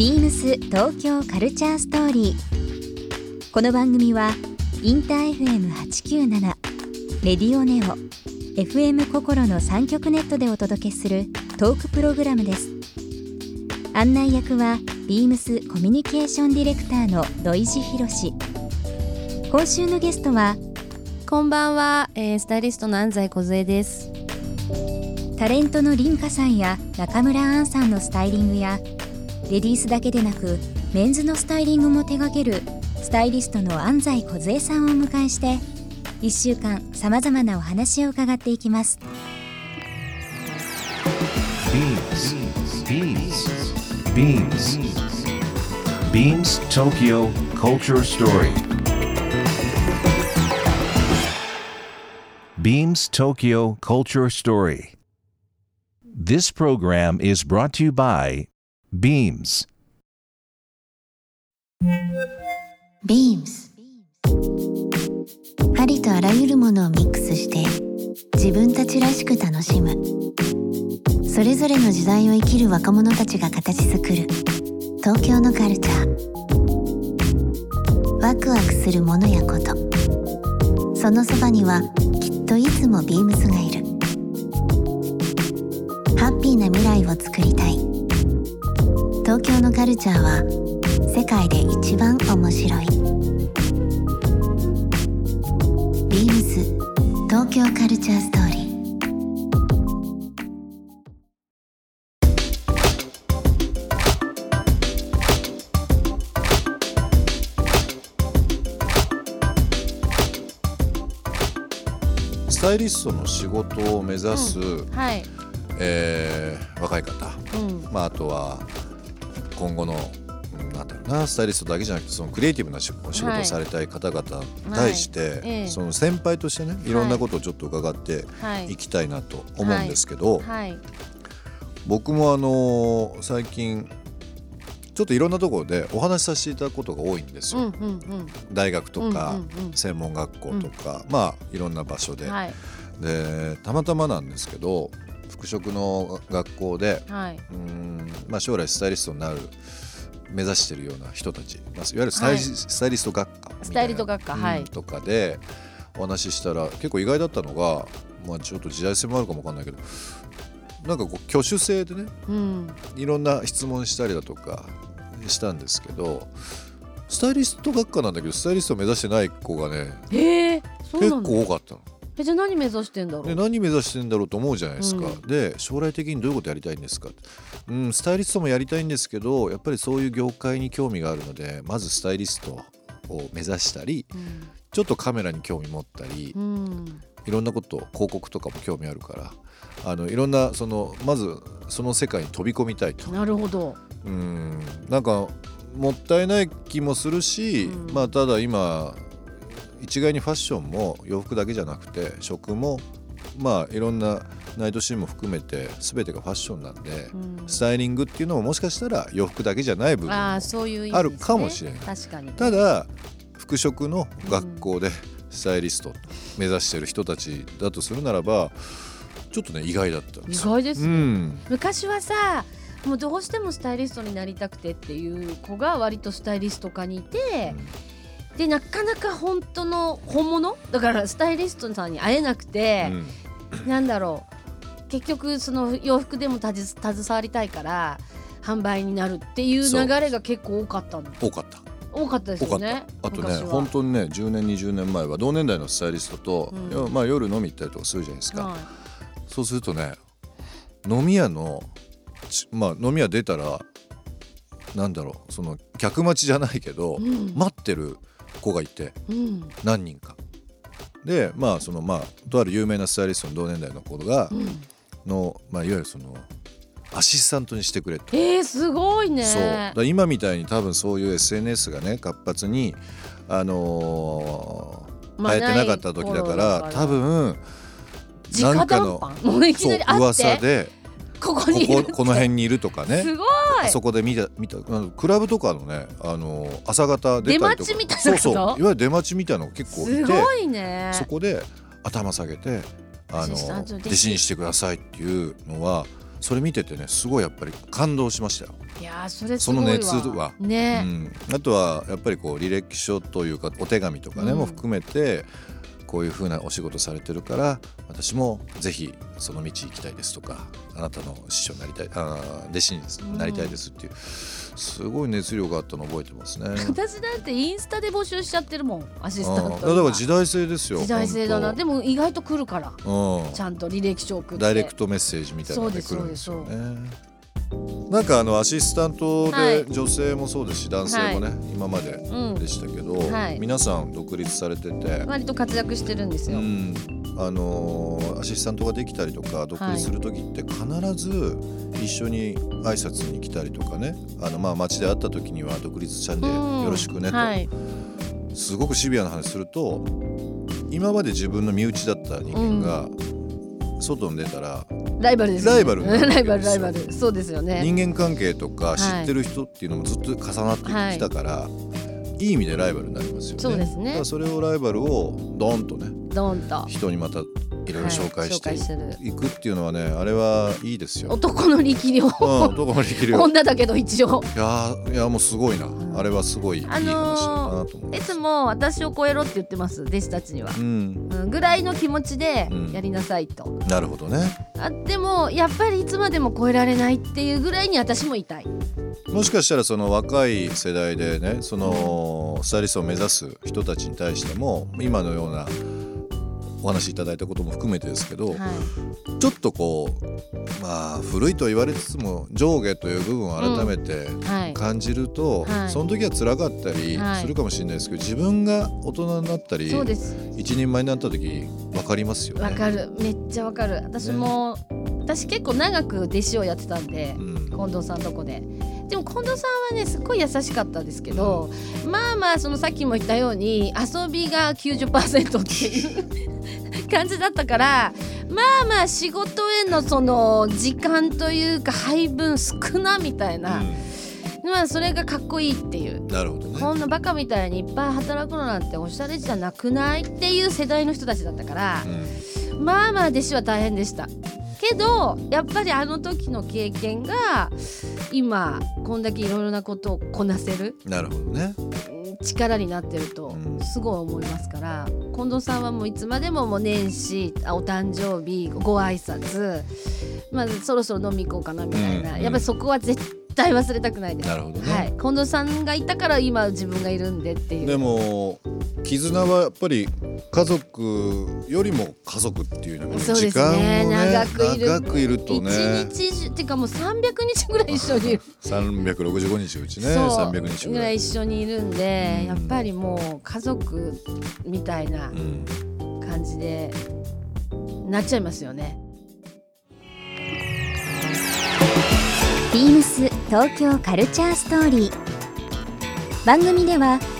ビームス東京カルチャーストーリー。この番組はインター FM897 レディオネオ FM 心の三極ネットでお届けするトークプログラムです。案内役はビームスコミュニケーションディレクターの土井博志。今週のゲストはこんばんは、えー、スタイリストの安西梢です。タレントの凛花さんや中村アンさんのスタイリングやレディースだけでなくメンズのスタイリングも手掛けるスタイリストの安西梢さんを迎えして1週間さまざまなお話を伺っていきます「BeamsTokyoCultureStory」This program is brought to you by Beams. Beams. ありとあらゆるものをミックスして自分たちらしく楽しむ。それぞれの時代を生きる若者たちが形作る。東京のカルチャー。ワクワクするものやこと。そのそばにはきっといつもビームスがいる。ハッピーな未来をつくり東京のカルチャーは世界で一番面白いビームス東京カルチャーストーリースタイリストの仕事を目指す、はい。えー若い方、うん。まあ、あとは今後のうんなんだろうなスタイリストだけじゃなくてそのクリエイティブな仕お仕事をされたい方々に対して、はいええその先輩としてねいろんなことをちょっと伺ってはいい。きたいなと思うんですけど、はい。僕もあのー最近ちょっといろんなところでお話しさせていただくことが多いんですよ、うんうんうん。大学とか、うんうんうん専門学校とか、まあいろんな場所で、はい。でたまたまなんですけど服飾の学校ではい。うーん、まあ、将来スタイリストになる目指してるような人たち、まあ、いわゆるスタイリ,、はいスタイリスト学科スタイリスト学科うんはいとかでお話ししたら結構意外だったのが、まあ、ちょっと時代性もあるかもわかんないけどなんかこう挙手制でねうん。いろんな質問したりだとかしたんですけどスタイリスト学科なんだけどスタイリスト目指してない子がねええそう結。構多かったの。えじゃあ何目指してんだろう？で何目指してんだろうと思うじゃないですか、うんで将来的にどういうことやりたいんですか？うんスタイリストもやりたいんですけどやっぱりそういう業界に興味があるのでまずスタイリストを目指したりちょっとカメラに興味持ったりうん。うん。いろんなこと広告とかも興味あるからあのいろんなそのまずその世界に飛び込みたいとなるほど。うんなんかもったいない気もするし、うんまあただ今一概にファッションも洋服だけじゃなくて食もまあいろんなナイトシーンも含めて全てがファッションなんで、うん。スタイリングっていうのももしかしたら洋服だけじゃない部分もああそういう意味あるかもしれない確かにね。ただ服飾の学校でスタイリスト目指してる人たちだとするならばちょっとね意外だったんですよ。意外ですね。うん昔はさもうどうしてもスタイリストになりたくてっていう子が割とスタイリスト科にいて、でなかなか本当の本物？だからスタイリストさんに会えなくてう、ん。なんだろう。結局その洋服でもたじ携わりたいから販売になるっていう流れが結構多かったの。多かった。多かったですよねあとね本当にね10年20年前は同年代のスタイリストと、うん。よまあ、夜飲み行ったりとかするじゃないですか、はそうするとね飲み屋のちまあ飲み屋出たらなんだろうその客待ちじゃないけど、いうん。待ってる子がいてうん。何人か。でまあそのまあとある有名なスタイリストの同年代の子が、うん。の、まあ、いわゆるそのアシスタントにしてくれと。えー、すごいね。そう。今みたいに多分そういう SNS がね活発にあのーまあ流行ってなかった時だから多分直なんかの噂でこここにいるここの辺にいるとかね。すごい。そこで見た見た。クラブとかのねあのー朝方出たりとか。出待ちみたいなこと？そうそう。いわゆる出待ちみたいなのが結構いて。すごいね。そこで頭下げてあの弟子にしてくださいっていうのはそれ見ててねすごいやっぱり感動しましたよ。いやーそれその熱は。うね、ん、あとはやっぱりこう履歴書というかお手紙とかね、うん。も含めてこういうふうなお仕事されてるから私もぜひその道行きたいですとかあなたの師匠になりたいあー弟子になりたいですっていう、すごい熱量があったの覚えてますね。私だってインスタで募集しちゃってるもんアシスタントだから時代性ですよ時代性だな。本でも意外と来るから当うん。ちゃんと履歴書送って。ダイレクトメッセージみたいなのがそうです来るんですよね。なんかあのアシスタントはい。で女性もそうですし男性もね、今までうん。でしたけど、はい。皆さん独立されてて、割と活躍してるんですよ、うん、あのーアシスタントができたりとか独立する時って必ず一緒に挨拶に来たりとかね。あのまあ街で会った時には独立したんでうん。よろしくねと、はい。すごくシビアな話すると今まで自分の身内だった人間が外に出たらライバルですよね。ライバル ライバルライバル。そうですよね。人間関係とか知はいってる人っていうのもずっと重なってきたから、い、い意味でライバルになりますよね。そうですね。それをライバルをドンとねドンと。人にまたいろいろ紹介してはいくっていうのはねあれはいいですよ。男の力量。うん、どこまでできるよ。女だけど一応。いやーいやもうすごいな、あれはすごいいい話なと思いつも私を超えろって言ってます弟子たちには。う、ん、うん、ぐらいの気持ちでうん。やりなさいと、なるほどね。あでもやっぱりいつまでも超えられないっていうぐらいに私も痛い。もしかしたらその若い世代でねそのスタイリストを目指す人たちに対しても今のようなお話しいただいたことも含めてですけど、はい。ちょっとこうまあ古いと言われつつも上下という部分を改めてはい。感じると、はい。その時は辛かったりはい。するかもしれないですけど、自分が大人になったり一人前になった時分かりますよね。わかる。めっちゃわかる。私も、私結構長く弟子をやってたんで、うん。近藤さんとこで。でも近藤さんはねすっごい優しかったですけど、まあまあそのさっきも言ったように遊びが90%っていう 感じだったからまあまあ仕事へのその時間というか配分少なみたいな、まあそれがかっこいいっていう。うんなるほどね。こんなバカみたいにいっぱい働くのなんておしゃれじゃなくないっていう世代の人たちだったから、まあまあ弟子は大変でしたけどやっぱりあの時の経験が今こんだけいろいろなことをこなせるうんなるほどね。うん力になってるとうんすごい思いますから、近藤さんはもういつまでももう年始あお誕生日ご挨拶まあそろそろ飲み行こうかなみたいな、うんやっぱりそこは絶対忘れたくないです。なるほどね。はい、近藤さんがいたから今自分がいるんでっていう。でも絆はやっぱり家族よりも家族っていうのがねそうです時間をねね長くいる。長くいるとね。一日中っていうかもう300日ぐらい一緒に。いる、365日うちね。そう。300日ぐらい、ぐらい一緒にいるんで、うん。やっぱりもう家族みたいなうん、感じでなっちゃいますよね。ビームス東京カルチャーストーリー。番組では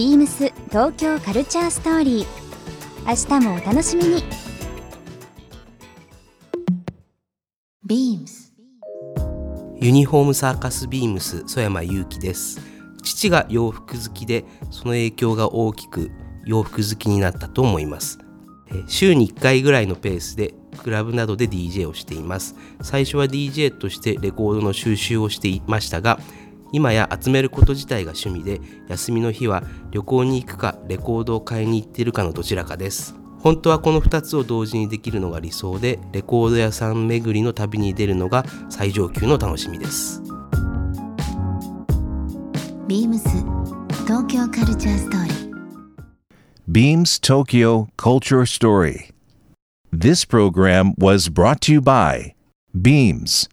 ビームス東京カルチャーストーリー。明日もお楽しみに。Beams ユニフォームサーカスビームス曽山祐希です。父が洋服好きでその影響が大きく洋服好きになったと思います。えー週に1回ぐらいのペースでクラブなどで DJ をしています。最初は DJ としてレコードの収集をしていましたが今や集めること自体が趣味で休みの日は旅行に行くかレコードを買いに行っているかのどちらかです本当はこの2つを同時にできるのが理想でレコード屋さん巡りの旅に出るのが最上級の楽しみです beams 東京カルチャーストーリー Beams Tokyo Culture Story. This program was brought to you by Beams.